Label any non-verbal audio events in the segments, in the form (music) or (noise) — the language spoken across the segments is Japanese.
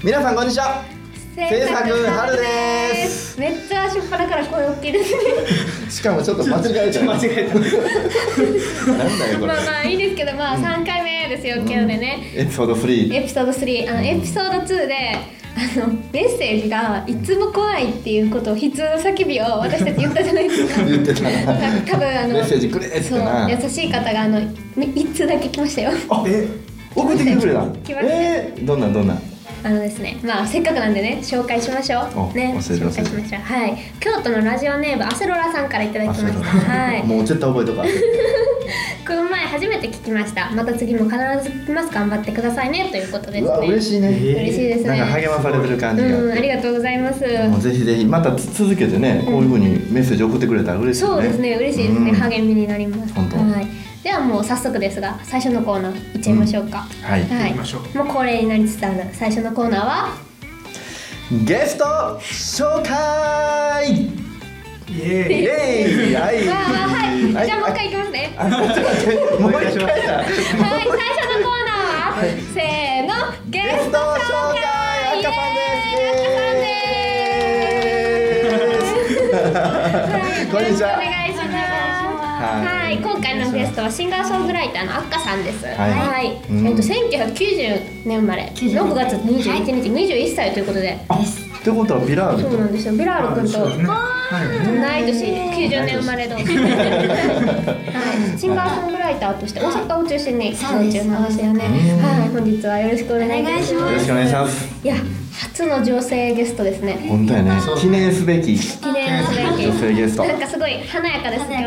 皆さんこんにちは。制作春です。めっちゃ初っ端から声大きいですね。(laughs) しかもちょっと間違えちゃう間違えた。なんだよこれまあまあいいですけどまあ3回目ですよ今日でね。エピソード3エピソード3あのエピソード2であのメッセージがいつも怖いっていうことを悲痛の叫びを私たち言ったじゃないですか。(laughs) 言ってた。な多分あのメッセージくれってそうな優しい方があの1通だけ来ましたよ。あえ送ってきてくれ (laughs) た。えー、どんなんどんなん？あのですねまあせっかくなんでね紹介しましょおうね紹介しましょう。はい。京都のラジオネームアセロラさんからいただきました。はい。もう絶対覚えとか (laughs) この前初めて聞きました。また次も必ず聞きます。頑張ってくださいね。ということですね。嬉しいね、嬉しいですね。なんか励まされてる感じが、うんありがとうございます。もうぜひぜひまたつ続けてね、こういうふうにメッセージ送ってくれたら嬉しいね。そうですね。嬉しいですね、うん。励みになります。本当。はいではもう早速ですが最初のコーナーいっちゃいましょうか、はい。はい。行きましょもう恒例になりつつある最初のコーナーは？ゲスト紹介！イイエーイ。エーイ。はいはい、はい。じゃあもう一回いきますね。もう一回だはい最初のコーナーは、せーの。ゲスト紹介。イエーイ。赤はいこんにちははい。はい、今回のゲストはシンガーソングライターのアッカさんです。はい。はい、うん。えっと1990年生まれ、6月21日、21歳ということで。ってことはビラールと？そうなんですよ。ビラール君と。そうですね。はい。同い年、90年生まれの。はい、シンガーソングライターとして大阪を中心に活動中なんですよね。うん。はい、本日はよろしくお願いします。よろしくお願いします。いや、初の女性ゲストですね。本当やね。記念すべき。記念すべき。女性ゲスト。なんかすごい華やかです今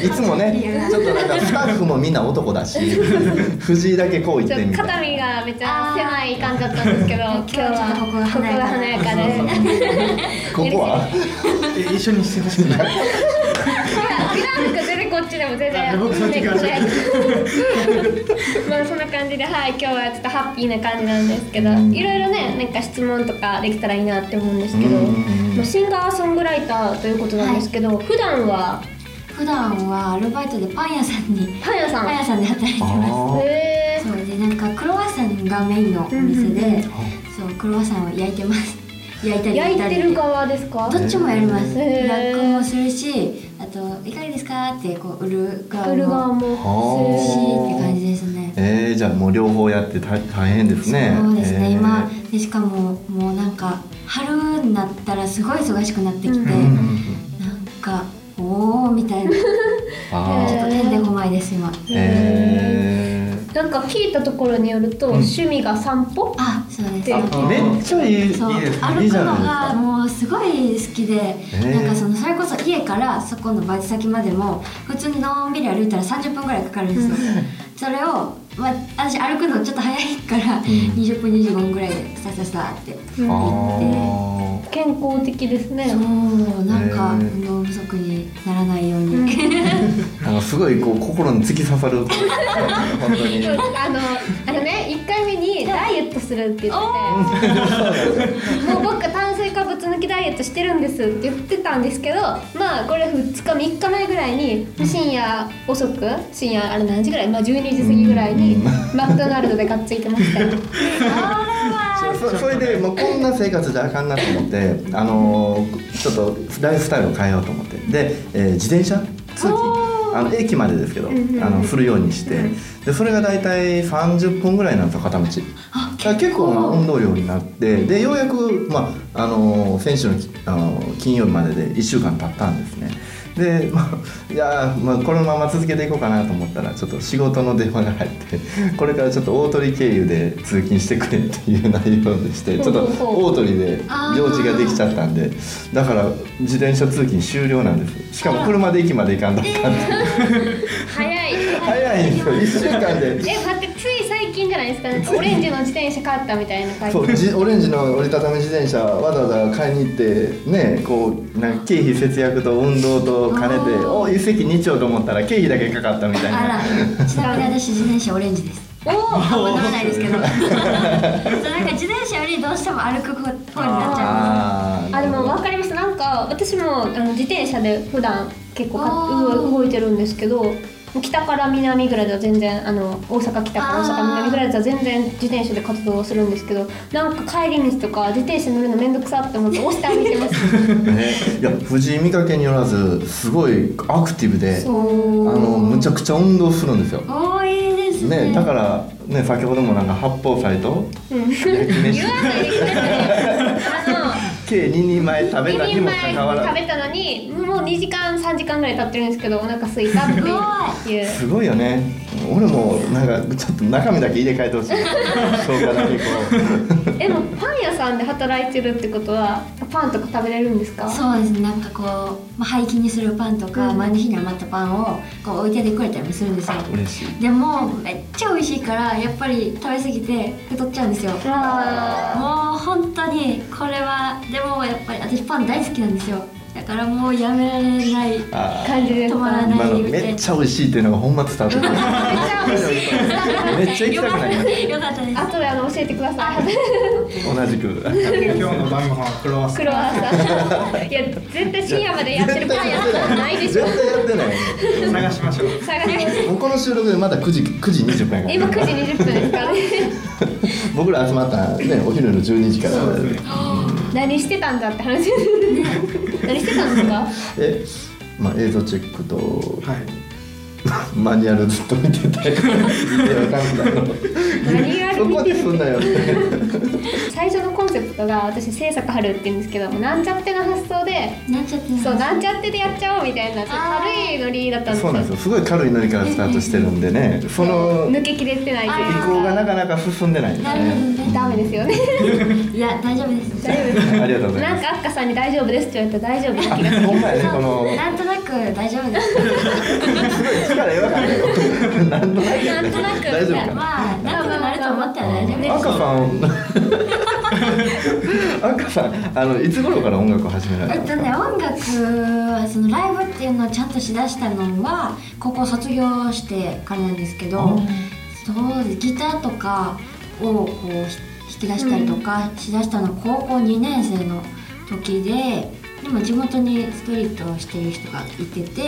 日いつもね (laughs) ちょっとなんかスタッフもみんな男だし (laughs) 藤井だけこう言ってみたい肩身がめっちゃ狭い感じだったんですけど、今日はここが華やかで。ここは？(laughs) え一緒にしてほしくないこっちでも全然。あ僕そっち側ねまあそんな感じで、はい、今日はちょっとハッピーな感じなんですけど、うん。いろいろね、なんか質問とかできたらいいなって思うんですけど、シンガーソングライターということなんですけど、普段は普段はアルバイトでパン屋さんにパン屋さん。パン屋さんで働いてます。あへそうでなんかクロワッサンがメインのお店で、うんうん。そうクロワッサンを焼いてます焼いたーり焼いてる側ですか？どっちもやります。へー。ラックもするしあといかがですか？ってこう売る側売る側ももするしはって感じですね。えー、じゃあもう両方やって大大変ですね。そうですね、えー。今でしかももうなんか春になったらすごい忙しくなってきて、うんなんかおおみたいな。(laughs) ちょっとてんでこまいです今。えなんか聞いたところによると、趣味が散歩あそうです。めっちゃいいそう歩くのいいじゃない。ですがかもうすごい好きで、ー。なんかそのそれこそ家からそこのバイト先までも普通にのんびり歩いたら30分ぐらいかかるんですよ、それを、まあ、私歩くのちょっと早いから、20分25分ぐらいでさささってうん。あ健康的ですね。そうなんか運動不足にならないように、ー (laughs) なんかすごいこう心に突き刺さる。本当に。あのあのね1回目にダイエットするって言ってて。もう僕抜きダイエットしてるんですって言ってたんですけどまあこれ2日3日前ぐらいに深夜遅く深夜あれ何時ぐらい？まあ12時過ぎぐらいにマクドナルドでがっついてましたよ。(laughs) そそれでもうこんな生活じゃあかんなと思って、あのーちょっとライフスタイルを変えようと思って。で、えー自転車？通勤。あの駅までですけど、あの振るようにして、でそれが大体30分ぐらいなんですよ片道。だから結構な運動量になってでようやく、まああのー先週のきあのー金曜日までで1週間経ったんですね。で、まあ、いやー、まあ、このまま続けていこうかなと思ったらちょっと仕事の電話が入ってこれからちょっと大鳥経由で通勤してくれっていう内容でしてちょっと大鳥で用事ができちゃったんでだから自転車通勤終了なんです。しかも車で駅まで行かんだったんで早い。(laughs) 早いんですよ。1週間で。え待ってつい最近じゃないですか。なんか (laughs) オレンジの自転車買ったみたいな感じ。そうじオレンジの折りたたみ自転車わざわざ買いに行ってねこうなんか経費節約と運動と兼ねてお一石二鳥と思ったら経費だけかかったみたいな。あらちなみに私自転車オレンジです。おおあんま乗らないですけど。そうなんか自転車よりどうしても歩く方になっちゃあーあでも分かりましたなんか私もあの自転車で普段結構動いてるんですけどう北から南ぐらいでは全然あの大阪北から大阪南ぐらいでは全然自転車で活動をするんですけどなんか帰り道とか自転車乗るの面倒くさって思って押してあげてます。(laughs) ね、いや藤井見かけによらずすごいアクティブであのむちゃくちゃ運動するんですよ。おーいいですね。ね、だから、ね、先ほどもなんか八宝菜と焼き言飯わないでくださいあの計2人前食べた2人にも前かかわら食べたのにもう2時間3時間ぐらい経ってるんですけどお腹空いたっていう。ずすごいよね。俺もなんかちょっと中身だけ入れ替えてほしい。(laughs) 生姜だけこう。でもパン屋さんで働いてるってことはパンとか食べれるんですか？そうですね。なんかこう、まあ、廃棄にするパンとか、うん。前の日に余ったパンをこう置いててくれたりもするんですよ。嬉しい。でもめっちゃ美味しいからやっぱり食べ過ぎて太っちゃうんですよ。もうあ本当にこれはでもやっぱり私パン大好きなんですよ。だからもうやめられない感じで止まらない今のめっちゃ美味しいっていうのがほんま伝わってくるめっちゃ行きたくなりますよかったです後であの教えてください。同じく今日の晩ご飯はクロワッサンクロワッサンいや絶対深夜までやってるパン屋さんないでしょ。絶対やってない探しましょ。う探しこの収録でまだ9時9時20分やか。ら今9時20分ですからね僕ら集まったのねお昼の12時から。そうですね。何してたんだって話です何してたんですか？(laughs) えまあ映像チェックとはい (laughs) マニュアルずっと見てたよ見て。わかんないのマニュアルそこですんなよって (laughs) 最初のコンセプトが私制作春って言うんですけどなんちゃっての発想でなんちゃってそうなんちゃってでやっちゃおうみたいな軽いノリだったんですよ。そうなんですよ。すごい軽いノリからスタートしてるんでねその抜けきれてないという移行がなかなか進んでないんですねねダメですよね。(laughs) いや大丈夫です。大丈夫です。ありがとうございなんますかあっかさんに大丈夫ですって言われたら大丈夫な気がする。ほんまやねこのなんとなく大丈夫です。すごい力弱かったよなんとなくなんとなく大丈夫かなまあなんとかなると思ったら大丈夫です。赤さん赤さんあのいつ頃から音楽を始められえったとねんです。か音楽はそのライブっていうのをちゃんとしだしたのは高校卒業してからなんですけどそうです。ギターとかをこうひ弾き出したりとかしだしたのは高校2年生の時ででも地元にストリートをしてる人がいてて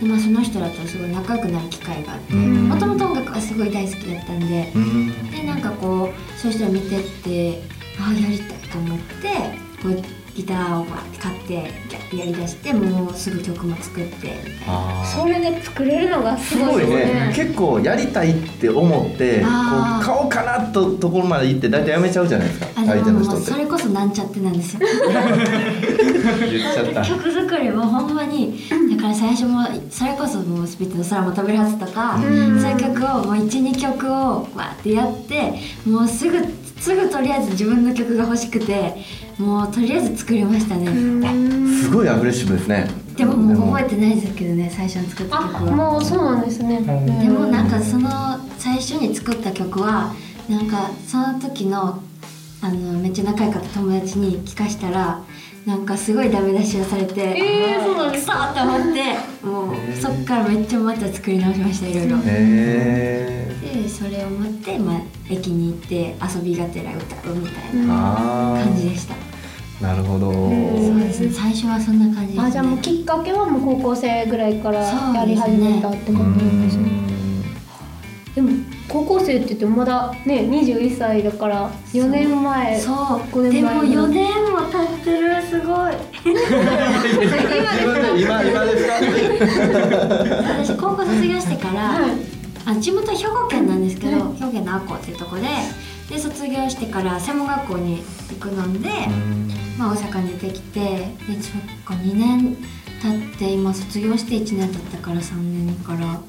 で、まあ、その人らとすごい仲良くなる機会があってうん。もともと音楽がすごい大好きだったんでうん。でなんかこうそういう人を見てってああやりたいと思ってこうギターを買ってややりだしてもうすぐ曲も作ってそれで作れるのがすすごいね。ね結構やりたいって思ってこう買おうかなとところまで行って大体やめちゃうじゃないですかあ相手の人って。それこそなんちゃってなんですよ。(laughs) 言っちゃった。曲作りもほんまにだから最初もそれこそもう「スピッツの空も飛べるはず」とか、うん。そういう曲をもう12曲をわーってやってもうすぐすぐとりあえず自分の曲が欲しくてもうとりあえず作りましたね、すごいアグレッシブですね。でももう覚えてないですけどね最初に作ったあ曲は。もうそうなんですね。うん。でもなんかその最初に作った曲はなんかその時のあのめっちゃ仲良かった友達に聞かしたらなんかすごいダメ出しをされてえーそうなんですくそーって思ってもうそっからめっちゃまた作り直しましたいろいろ。へでそれを持って、まあ、駅に行って遊びがてら歌うみたいえなあ感じでした、あなるほど。そうですね。最初はそんな感じですね。あじゃあもうきっかけはもう高校生ぐらいからやり始めたってうことなんですね。ん。でも高校生って言ってもまだね21歳だから4年前そう。5年前でも4年も経っごい。今今ですか？私高校卒業してから、はい。あ地元は兵庫県なんですけど、兵庫県の阿古っていうとこでで卒業してから専門学校に行くので、まあ、大阪に出てきてでそっか2年経って今卒業して1年経ったから3年から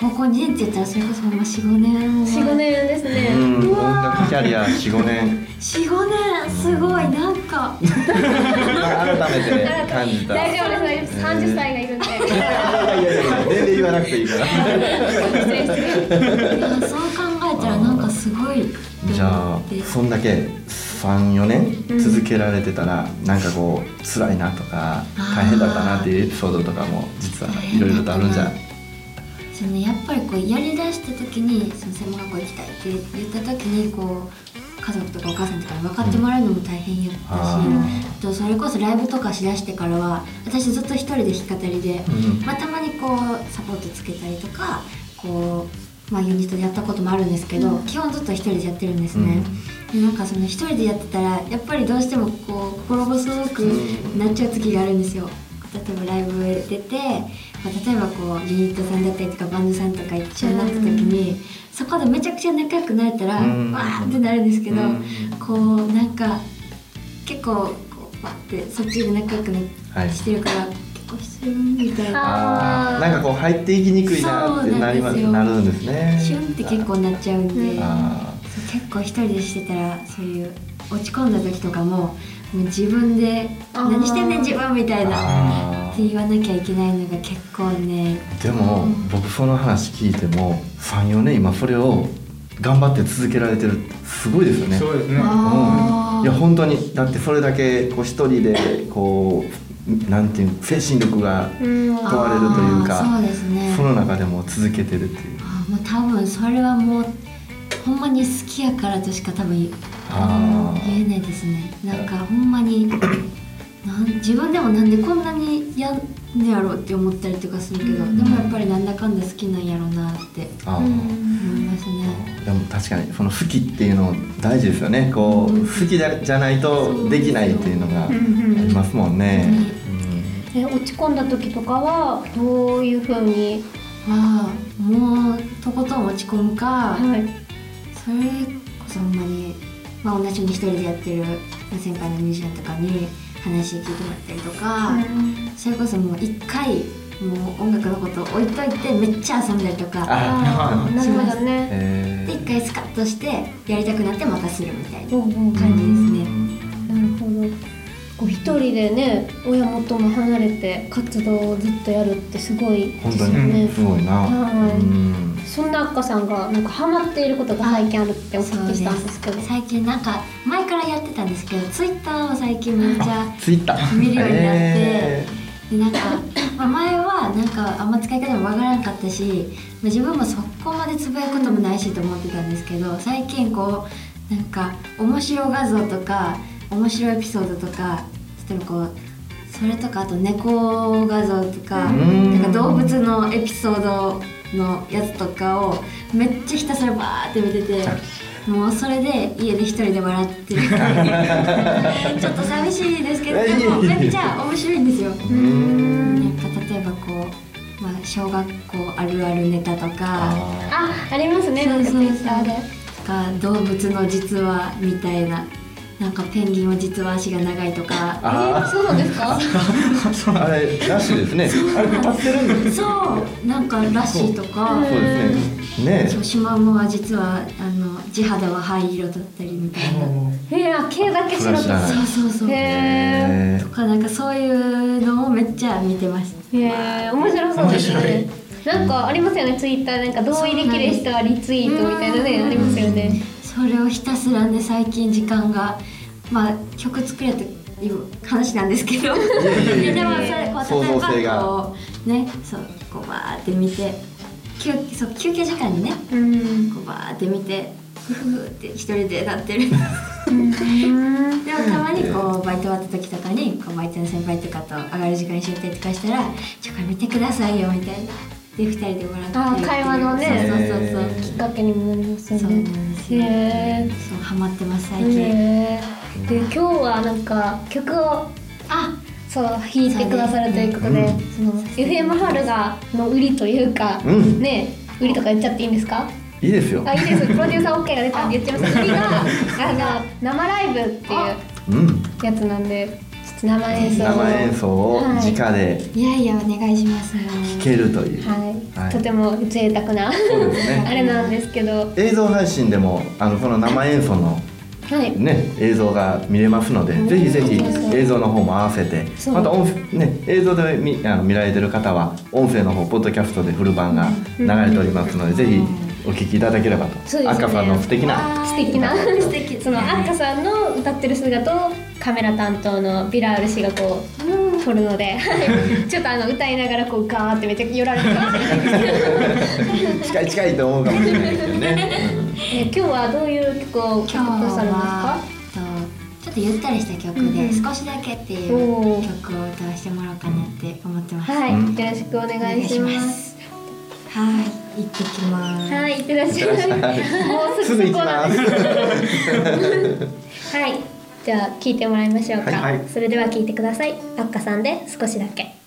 高校2年って言ったらそれこそほんま45年。45年ですね。うん音楽キャリア45年。45年？すごいなんか。改めて感じた。大丈夫です。大丈夫です30歳がいるんで。(laughs) いやいや年齢言わなくていいから。そう考えたらなんかすごいじゃあでそんだけ34年続けられてたら、なんかこう辛いなとか大変だったなっていうエピソードとかも実はいろいろとあるんじゃそのやっぱりこうやりだした時にその専門学校行きたいって言った時にこう家族とかお母さんとかに分かってもらうのも大変やったし、とそれこそライブとかしだしてからは私ずっと一人で弾き語りで、うんまあ、たまにこうサポートつけたりとかこう、まあ、ユニットでやったこともあるんですけど、基本ずっと一人でやってるんですね、でなんかその一人でやってたらやっぱりどうしてもこう心細くなっちゃう時があるんですよ。例えばライブ出て、まあ、例えばこうユニットさんだったりとかバンドさんとか一緒になった時に、そこでめちゃくちゃ仲良くなれたら、うん。わーってなるんですけど、うん。こうなんか結構こうバッてそっちで仲良くなはいしてるから、結構シュンみたいな。なんかこう入っていきにくいなってなりまそうななるんんですね。シュンって結構なっちゃうんで、う結構一人でしてたらそういう落ち込んだ時とかももう自分で「あー。何してんねん自分」みたいな。あって言わなきゃいけないのが結構ね。ーでも僕その話聞いても34年今それを頑張って続けられてるすごいですよね。そうですね。うん、いや本当にだってそれだけこう一人でこうなんていう精神力がうん。問われるというかあーそうですね。その中でも続けてるっていう。あーもう多分それはもうほんまに好きやからとしか多分言えないですね。なんかほんまになん自分でもなんでこんなにやんねやろうって思ったりとかするけど、でもやっぱりなんだかんだ好きなんやろうなって思いますね、でも確かにその好きっていうの大事ですよね。こう好きだじゃないとできないっていうのがありますもんね、え落ち込んだ時とかはどういうふうに？まあもうとことん落ち込むか、はい。それこそほんまに、まあ、同じように一人でやってる先輩のミュージシャンとかに話聞いてもらったりとか、それこそもう一回もう音楽のこと置いといてめっちゃ遊んだりとかああなるほどね。えで一回スカッとしてやりたくなってまたするみたいな感じですね。なるほど。こう一人でね親元も離れて活動をずっとやるってすごいですよね。に。すごいな、はい。うん。そんな赤さんがなんかハマっていることが最近あるってお聞きしたんですけど。最近なんか前からやってたんですけどツイッターを最近めっちゃツイッター見るようになってえでなんか、まあ、前はなんかあんま使い方もわからんかったし、まあ自分もそこまでつぶやくこともないしと思ってたんですけど最近こうなんか面白画像とか面白いエピソードとか例えばこうそれとかあと猫画像とかうんなんか動物のエピソードのやつとかをめっちゃひたすらバーって見てて。もうそれで家で一人で笑ってる (laughs) ちょっと寂しいですけどでもめっちゃ面白いんですよ。ーうん。なんか例えばこう、まあ、小学校あるあるネタとか。ああありますね。なんかツイッターで。とか動物の実話みたいななんかペンギンは実は足が長いとか。あえそうなんですか？(laughs) ーあれらしいですね。あれ歌ってるんですそう。なんからしいとか。そうですね。ねそうシマウマは実はあの地肌は灰色だったりみたいな。えー、あ毛だけ白くそうそうそう。へええとかなんかそういうのをめっちゃ見てますへえ面白そうですね。なんかありますよね。ツイッターなんか同意できる人はリツイートみたいなねありますよねそれをひたすらね最近時間がまあ曲作れっていう話なんですけど。でもそれこ創う造性が例えばこうねそうこうバーって見て休そう休憩時間にねうん。こうバーって見てふふふって一人でなってる。うん。でもたまにこうバイト終わった時とかにこうバイトの先輩とかと上がる時間にやったりとかしたら「ちょこれ見てくださいよ」みたいなで二人で笑ってるっていう。あー会話のね。そうそうそうきっかけにもなりますよそうなんそう。ハマってます最近、で今日はなんか曲をあそう弾いてくださるということで、うん。その FM ハルガの売りというか、うん。ね売りとか言っちゃっていいんですか？いいですよ。あいいですプロデューサー OK が出たって言ってます売りがあの生ライブっていううん。やつなんで生演奏。を生演奏をはい。直でいやいやお願いします。聴けるという、はい、はい。とても贅沢なそうですね。(laughs) あれなんですけど。映像配信でもあのその生演奏のはい。ね、映像が見れますので、ぜひぜひ映像の方も合わせてまた音声、ね、映像で見あの見られてる方は音声の方ポッドキャストでフル版が流れておりますので、ぜひお聞きいただければと、そうですね。赤さんの素敵な。素敵な。素敵。そのアッカさんの歌ってる姿をカメラ担当のビラール氏がこう撮るのでちょっとあの歌いながらこうガーってめっちゃ寄られてます。近い近いと思うかもしれないですけどね、(laughs) え今日はどういう曲を今日歌ってくださるんですはかとちょっとゆったりした曲でうん「少しだけ」っていう曲を歌わせてもらおうかなって思ってます、はい、うん。よろしくお願いしますお願いしますはい行ってきます。はいい。ってらっしゃい。もうすぐそこな。んですす。はい。じゃあ聞いてもらいましょうか、はい。はいそれでは聞いてください。あっかさんで少しだけ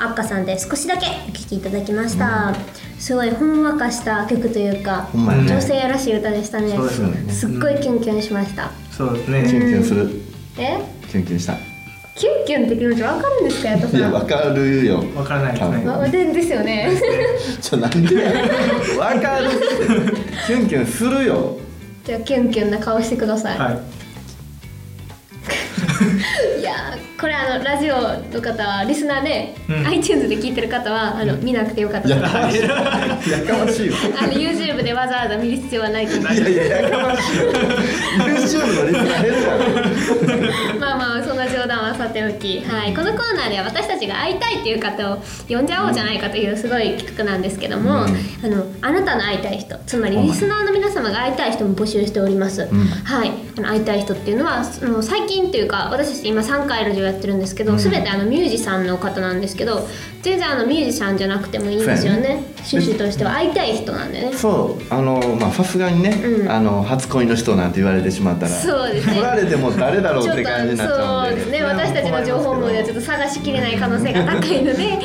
いましたあっかさんで少しだけお聴きいただきました、すごいほんわかした曲というかね。女性らしい歌でしたね。ね。すっごいキュンキュンしました、そうですキュンねキュンする。え？キュンキュンした。キュンキュンって気持ちわかるんですかやといやわかるよ。わからないですね。わでですよね。(laughs) ちょなんで？や (laughs) わかるキュンキュンするよ。じゃあキュンキュンな顔してください、はい (laughs) いやーこれあのラジオの方はリスナーで、うん。iTunes で聞いてる方はあの見なくてよかったと思います。やかましいよあの YouTube でわざわざ見る必要はないと思います。いやいややかましいよ YouTube のリスナー減るからまあまあそんな冗談はさておき、はい、このコーナーでは私たちが会いたいっていう方を呼んじゃおうじゃないかというすごい企画なんですけども、うん。あのあなたの会いたい人つまりリスナーの皆様が会いたい人も募集しております、ん。はい。あの会いたい人っていうのはその最近っていうか私たち今3回ラジオやってるんですけど、全てあのミュージシャンの方なんですけど全然あのミュージシャンじゃなくてもいいんですよね。趣旨としては会いたい人なんでね。そう。あのまあさすがにね、うん。あの初恋の人なんて言われてしまったらそうですね。取られても誰だろうって感じになっちゃうんで。そうですね。私たちの情報網ではちょっと探しきれない可能性が高いので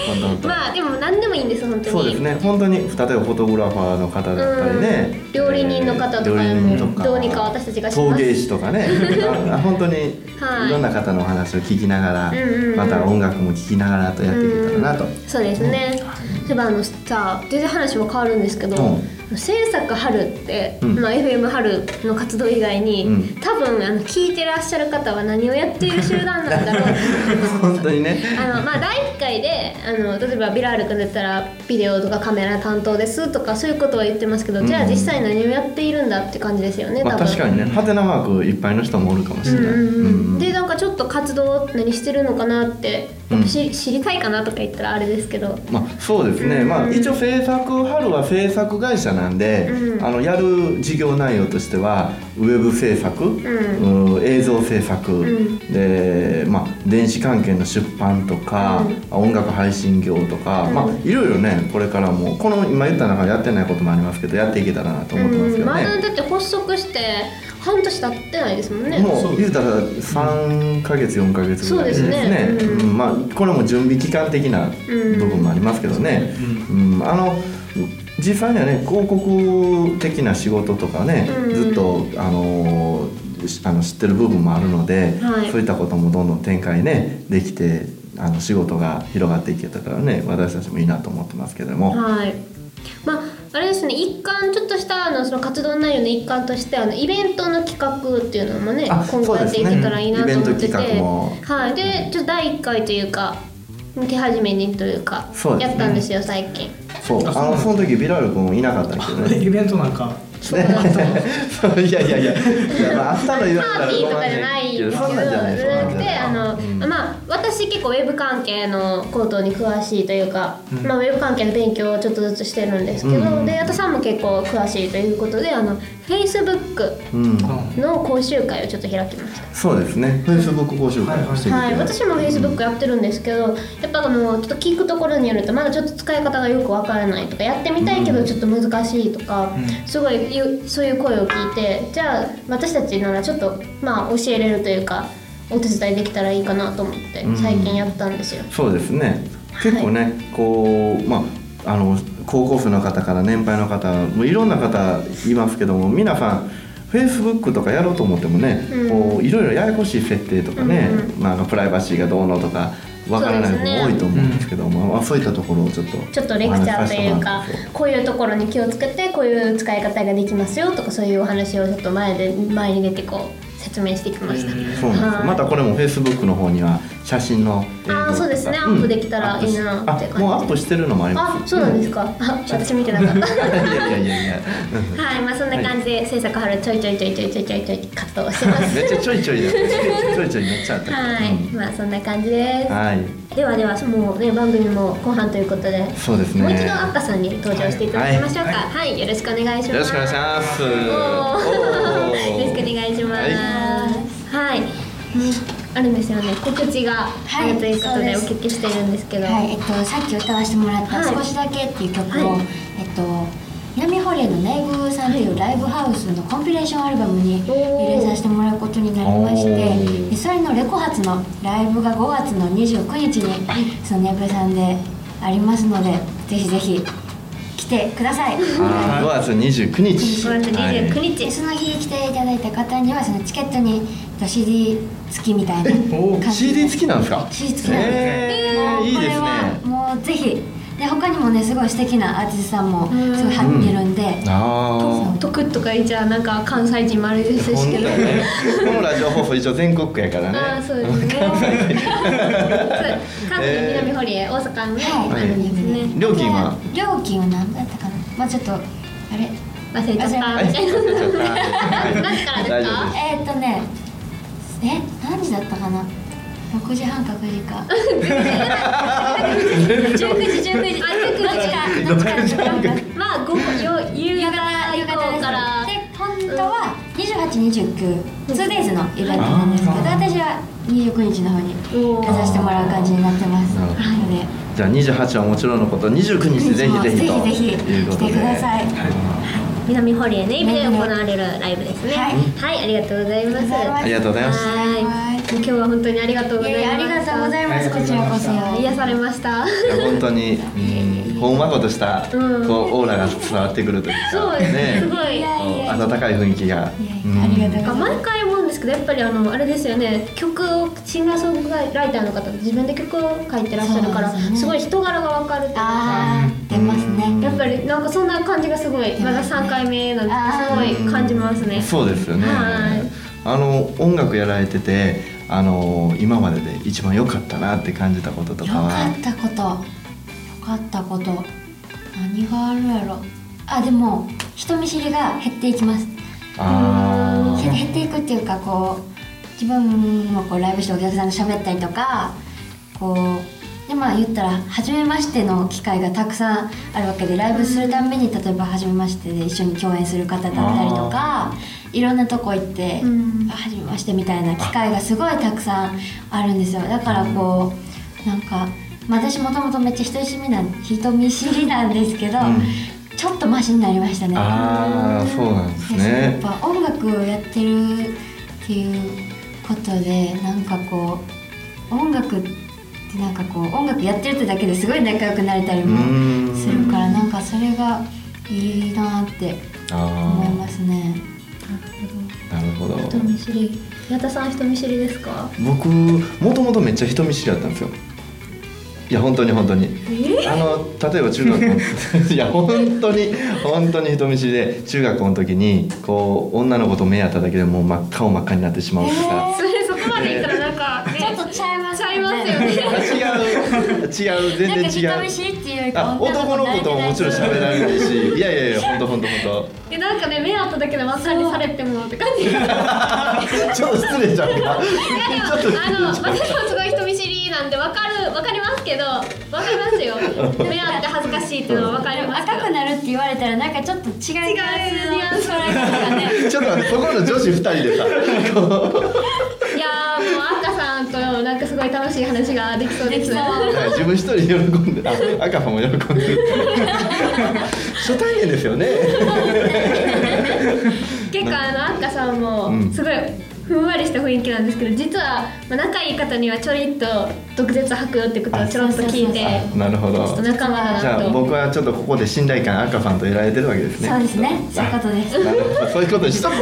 まあでも何でもいいんです本当に。そうですね。本当に例えばフォトグラファーの方だったりね、うん。料理人の方とかでもどうにか私たちがします。陶芸師とかね。(laughs) あ本当にはいいろんな方のお話を聞きながら、また音楽も聴きながらとやっていけたらなと、そうですね、そういえばあのさ全然話は変わるんですけど、制作春って、うん。まあ、FM 春の活動以外に、うん。多分あの聞いてらっしゃる方は何をやっている集団なんだろう。(laughs) 本当にね。あのまあ第1回であの例えばビラール君だったらビデオとかカメラ担当ですとかそういうことは言ってますけど、じゃあうん実際何をやっているんだって感じですよね、まあ、確かにねハテナマークいっぱいの人もおるかもしれない、うんうんうん。うんでなんかちょっと活動何してるのかなって、うん。し知りたいかなとか言ったらあれですけど。まあ、そうですね、うん。まあ、一応制作春は制作会社なんで、うん。あのやる事業内容としてはウェブ制作、うん。映像制作、ん。で、まあ、電子関係の出版とか、音楽配信業とか、うん。まあ、いろいろねこれからもこの今言った中でやってないこともありますけどやっていけたらなと思ってますけどね。だだって発足して半年経ってないですもんね。もう言うたら3ヶ月4ヶ月ぐらいですね。ね。うん。うん。まあ、これも準備期間的な部分もありますけどね、うん。あの実際にはね広告的な仕事とかね、うん。ずっとあのしあの知ってる部分もあるので、はい。そういったこともどんどん展開ねできてあの仕事が広がっていけたらね私たちもいいなと思ってますけれども、はい。まああれですね一環ちょっとしたあのその活動内容の一環としてあのイベントの企画っていうのもねあ今後やっていけたらいいなと思ってて、ね。はい。でちょっと第1回というか手始めにというかやったんですよ最近。そう。あのその時ビラール君いなかったんですけどねイベントなんか。そう。なんですよそういやいやいや。いや、まあ、あったの言われたらパーティーとかじゃないけど。そんなんじゃない。じゃなくてあの、うんまあ私結構ウェブ関係のことに詳しいというか、まあ、ウェブ関係の勉強をちょっとずつしてるんですけど、うん。で矢田さんも結構詳しいということであの Facebook うん。の講習会をちょっと開きました。そうですね。フェイスブック講習会をしてきて、はい、私も Facebook やってるんですけどやっぱあのちょっと聞くところによるとまだちょっと使い方がよくわからないとかやってみたいけどちょっと難しいとか、すごいゆそういう声を聞いてじゃあ私たちならちょっとまあ教えれるというかお手伝いできたらいいかなと思ってうん最近やったんですよ。そうですね。結構ね、こうまああの高校生の方から年配の方、もういろんな方いますけども、皆さん。フェイスブックとかやろうと思ってもね、うんこういろいろややこしい設定とかね、うんうんまああのプライバシーがどうのとかわからない部分多いと思うんですけども、まあそういったところをちょっとちょっとレクチャーというかこういうところに気をつけてこういう使い方ができますよとかそういうお話をちょっと前で前に出てこう説明してきました。そうなんですまたこれもフェイスブックの方には写真のあーそうですねアップできたらいいなって感じあもうアップしてるのもありますあ、そうなんですか。あ、私見てなかった。いやいやいやいやはい、まあそんな感じで制作春ちょいちょいちょいちょいちょいちょいちょい活動をしてます。めっちゃちょいちょいだちょいちょいめっちゃあったはい、うんまあそんな感じです。はいではではもうね番組も後半ということで、そうですねもう一度アッカさんに登場していただきましょうか。は、はいよろしくお願いします。よろしくお願いしますよろしくお願いします。はい。ねあるんですよね。告知があるということでお聞きしているんですけど。はい、えっと、さっき歌わせてもらった「はい。少しだけ」っていう曲を、はい。えっと南ホレのネイブさんというライブハウスのコンピレーションアルバムに入れさせてもらうことになりましおてそれのレコ発のライブが5月の29日にそのネイブさんでありますのでぜひぜひ来てください。あー5月29日。5月29日。でその日来ていただいた方にはそのチケットにえっと CD 付きみたいなお感じ CD 付きなんですか？CD 付きなんです、えーいいですね。これはもうぜひでで他にもねすごい素敵なアーティストさんもうん。すごい入ってるんで、ああ徳とかいちゃなんか関西人もあれです本当けど、ね。このラジオ放送一応全国区やからね。ああそうですね。そう関西。南堀江大阪のね、はい。あるんですね。料金は？で料金は何だったかな？まあちょっとあれ？忘れちゃった。はい。みたいな何時からですか？えー、っとねえ何時だったかな？6時半か。9時か19時19時あ19時どっちかどっちかまあ午後よ夕夕方以方夕方降からで本当は2829デイズのイベントなんですけど私は29日の方に出させてもらう感じになってますじゃあ28はもちろんのこと29日ぜひぜひとぜひぜひ来てください南堀江ネイビで行われるライブですねはいはいありがとうございますあありがとうございます今日は本当にありがとうございまありがとうございますこちらこそ。癒されました。本当に、うん、ほんわことした、うん。こうオーラが伝わってくるというかそうですね。すごい。温かい雰囲気が。いやいやうんありがとうございなんかます毎回思うんですけどやっぱりあのあれですよね。曲をシンガーソングライターの方自分で曲を書いてらっしゃるからすごい人柄が分かるというか。出ますね。やっぱりなんかそんな感じがすごいまだ3回目なんですすごい感じますね。そうですよね。はい。あの音楽やられててあの今までで一番良かったなって感じたこととよかは？かったこと。よかったこと。何があるやろ。あでも人見知りが減っていきます。あ減減っていくっていうかこう自分もこうライブしてお客さんと喋ったりとかこうでまあ言ったら初めましての機会がたくさんあるわけでライブするたんびに例えば初めましてで一緒に共演する方だったりとかいろんなとこ行って、うん。あ初めましてみたいな機会がすごいたくさんあるんですよ。だからこうなんか、まあ、私もともとめっちゃ人見知りなん人見知りなんですけど、うん。ちょっとマシになりましたね。ああそうなんですやねっぱ音楽をやってるっていうことでなんかこう音楽ってなんかこう音楽やってるってだけですごい仲良くなれたりうもん。するからなんかそれがいいなって思いあますね。あなるほど。人見知り。矢田さん人見知りですか？僕もともとめっちゃ人見知りだったんですよ。いや本当に本当に。あの例えば中学校 (laughs) いや本当に本当に人見知りで中学校の時にこう女の子と目合っただけでもう真っ顔真っ赤になってしまうとか、それそこまで言ったらなんかとちゃいますちゃいますよね違う。違う。全なんか然違う人見知りっていうよりかあ男の子とももちろん喋られないし。いやいやいや本当本当本でなんかね目合っただけで真っ赤にされてもって感じ。当 (laughs) ちょっと失礼じゃん。かいやでもちょっとあの私もすごい人見知りなんでわかるわかりますけどわかりますよ。目合って恥ずかしいっていうのはわかりますけど。赤くなるって言われたらなんかちょっと違うニュアンスのニュアンスちょっと待ってそこの女子二人でさとなんかすごい楽しい話ができそうです自分一人喜んであ赤さんも喜んでる。初対面ですよね。結構あの赤さんうん。もすごいふんわりした雰囲気なんですけど実はまあ仲いい方にはちょりっと毒舌吐くよってことをちょろっと聞いてあなるほちょっとど仲間だじゃあなと僕はちょっとここで信頼感赤さんと得られてるわけですね。そうですね。そういうことです。なるほど。そういうことにしとこう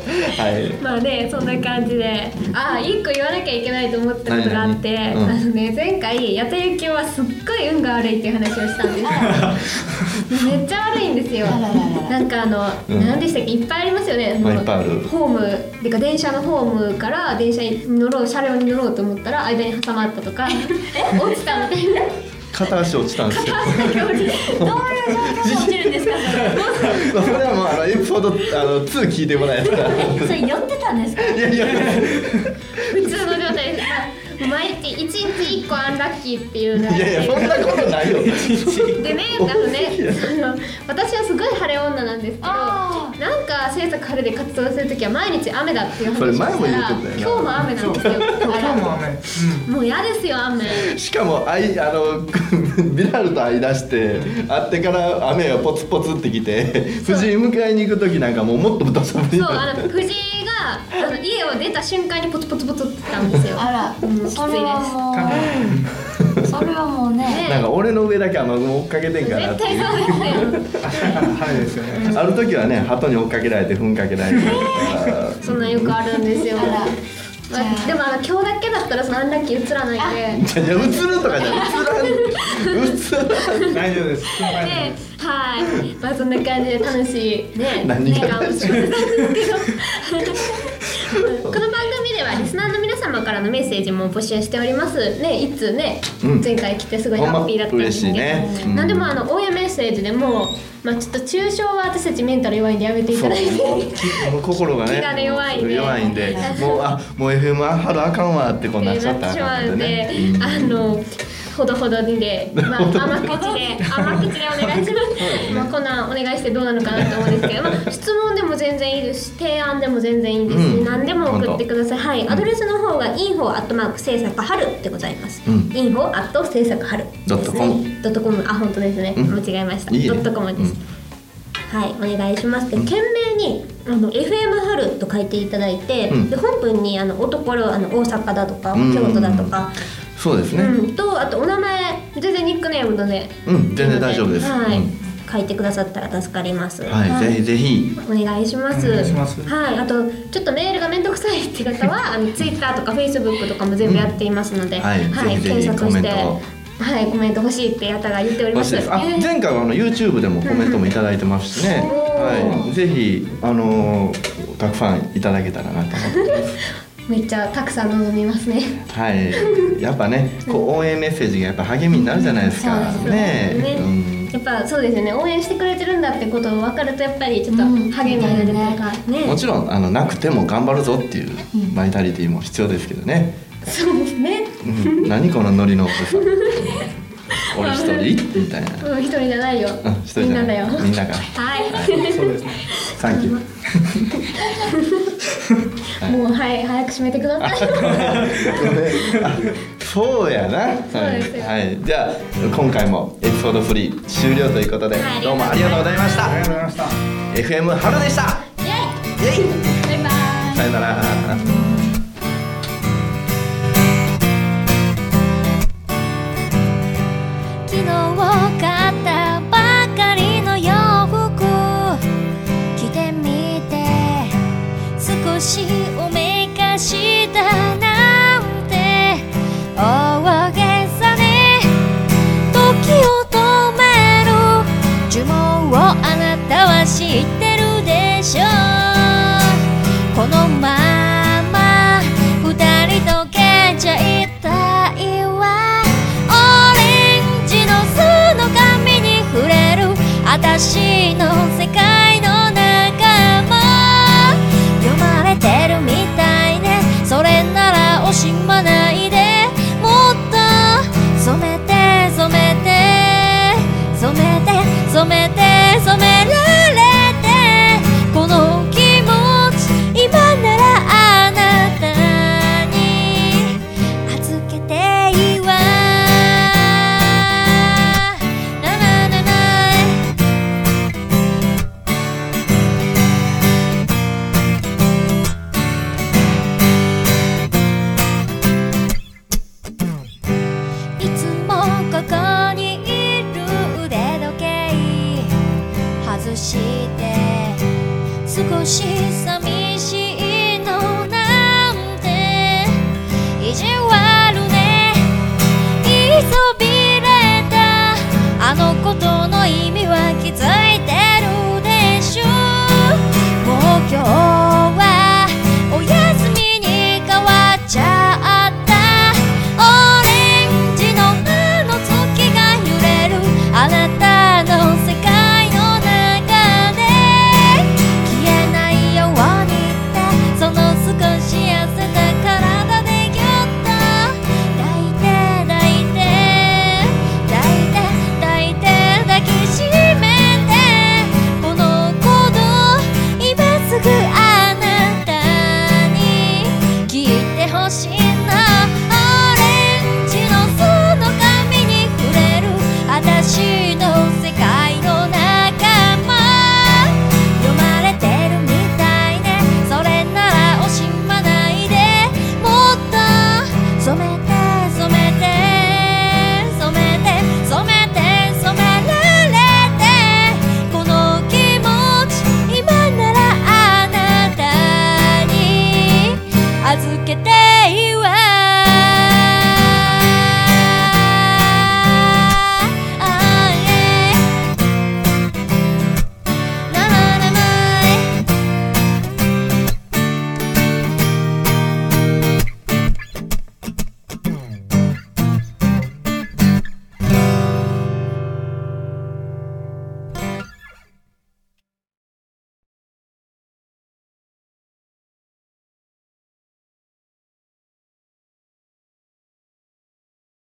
(laughs) はい。まあねそんな感じで。ああ一個言わなきゃいけないと思ったことがあって、うん。あのね前回矢田ゆきはすっごい運が悪いっていう話をしたんですよ。(laughs) めっちゃ悪いんですよ。なんかあの、うん。何でしたっけ？いっぱいありますよね、まあいっぱいある。ホームっていうか電車のホームから電車に乗ろう車両に乗ろうと思ったら間に挟まったとか (laughs) 落ちたみたいな片足落ちたんですよ。どういう状況で落ちるんですかそれ。はもうあのエピソードあの2聞いてもらえたら。いそれ酔ってたんですか？やいや普通の状態です、まあ毎日一日一個アンラッキーっていうのいて。やいやそんなことないよ。でね、(laughs) あのね、あの私はすごい晴れ女なんですけど、あなんか制作晴れで活動するときは毎日雨だっていう話をしそれ前も言たら、ってたよな。今日も雨なんですよ。今日も雨。うんもう嫌ですよ雨。しかもあいあの (laughs) ビラルと会い出して会ってから雨がポツポツってきて藤井迎えに行く時なんかもうもっと土砂降りそう、あの藤井があの家を出た瞬間にポツポツポツってきたんですよ。あら。うん。それはもうそれはもうね。ね。なんか俺の上だけ雨雲追っかけてんかなって絶対そうですよ。ね。ある時はね鳩に追っかけられて糞かけられてそんなんよくあるんですよ。あら。まあ、でもあの今日だけだったらそのアンラッキー映らないんで。じゃ映るとかじゃ映らん映らん (laughs) 大丈夫です。ではい。まあそんな感じで楽しいね (laughs) 何が年間を過ごせたんですけどこの番組ではリスナーの皆様からのメッセージも募集しております。ねいつね、うん。前回来てすごいハッピーだったんですけど、ね。うん。何でもあの応援メッセージでもまあちょっと抽象は私たちメンタル弱いんでやめていただいて。心がね気がね弱いんで。弱いんで。もうあもう FM あ春あかんわってこうなっちゃったんの (laughs) でね。うん。あのほどほどにで、まあ、甘口で甘口でお願いします。(laughs) まあこんなんお願いしてどうなのかなと思うんですけど、まあ、質問でも全然いいですし提案でも全然いいですし、うん。何でも送ってください。はい、アドレスの方が info アットマーク制作春でございます。うん。info アット制作春。ドットコムドットコムあ本当ですね、うん。間違えました。ドットコムです。はい、お願いします。で、懸命にあの FM 春と書いていただいて、うん。で本文にあの男あの大阪だとかうん。京都だとか。そうですね。うん、とあとお名前全然ニックネームので、うん全然大丈夫です。はい、うん。書いてくださったら助かります。はいぜひぜひ。お願いします。お願いします。はい、あとちょっとメールがめんどくさいって方は、(laughs) あのツイッターとかフェイスブックとかも全部やっていますので、はい。ぜひぜひ検索して、コメントを。はい、コメント欲しいって方が言っております。あえー。前回はあの YouTube でもコメントもいただいてますしね、うん。はい、ぜひあのーたくさんいただけたらなと思ってます (laughs) めっちゃたくさん望みますね。はい。やっぱねこう応援メッセージがやっぱ励みになるじゃないですか、ね。ね。うん。やっぱそうですよね。応援してくれてるんだってことを分かるとやっぱりちょっとうん励みになるというか、ね。もちろんあのなくても頑張るぞっていうバイタリティも必要ですけどね、そうですね。うん、何このノリの多さ (laughs) 俺一人？みたいな。うん一人じゃないよ。みんなだよ。みんなが。はい。そうですね。サンキューもうはい早く閉めてください。あそうやな、はいですよ。はい、じゃあ今回もエピソード3終了ということで、はい。どうもありがとうございました。ありがとうございました。FM 春でした。イイ。エイエイ。バイバイ。さよなら私の世界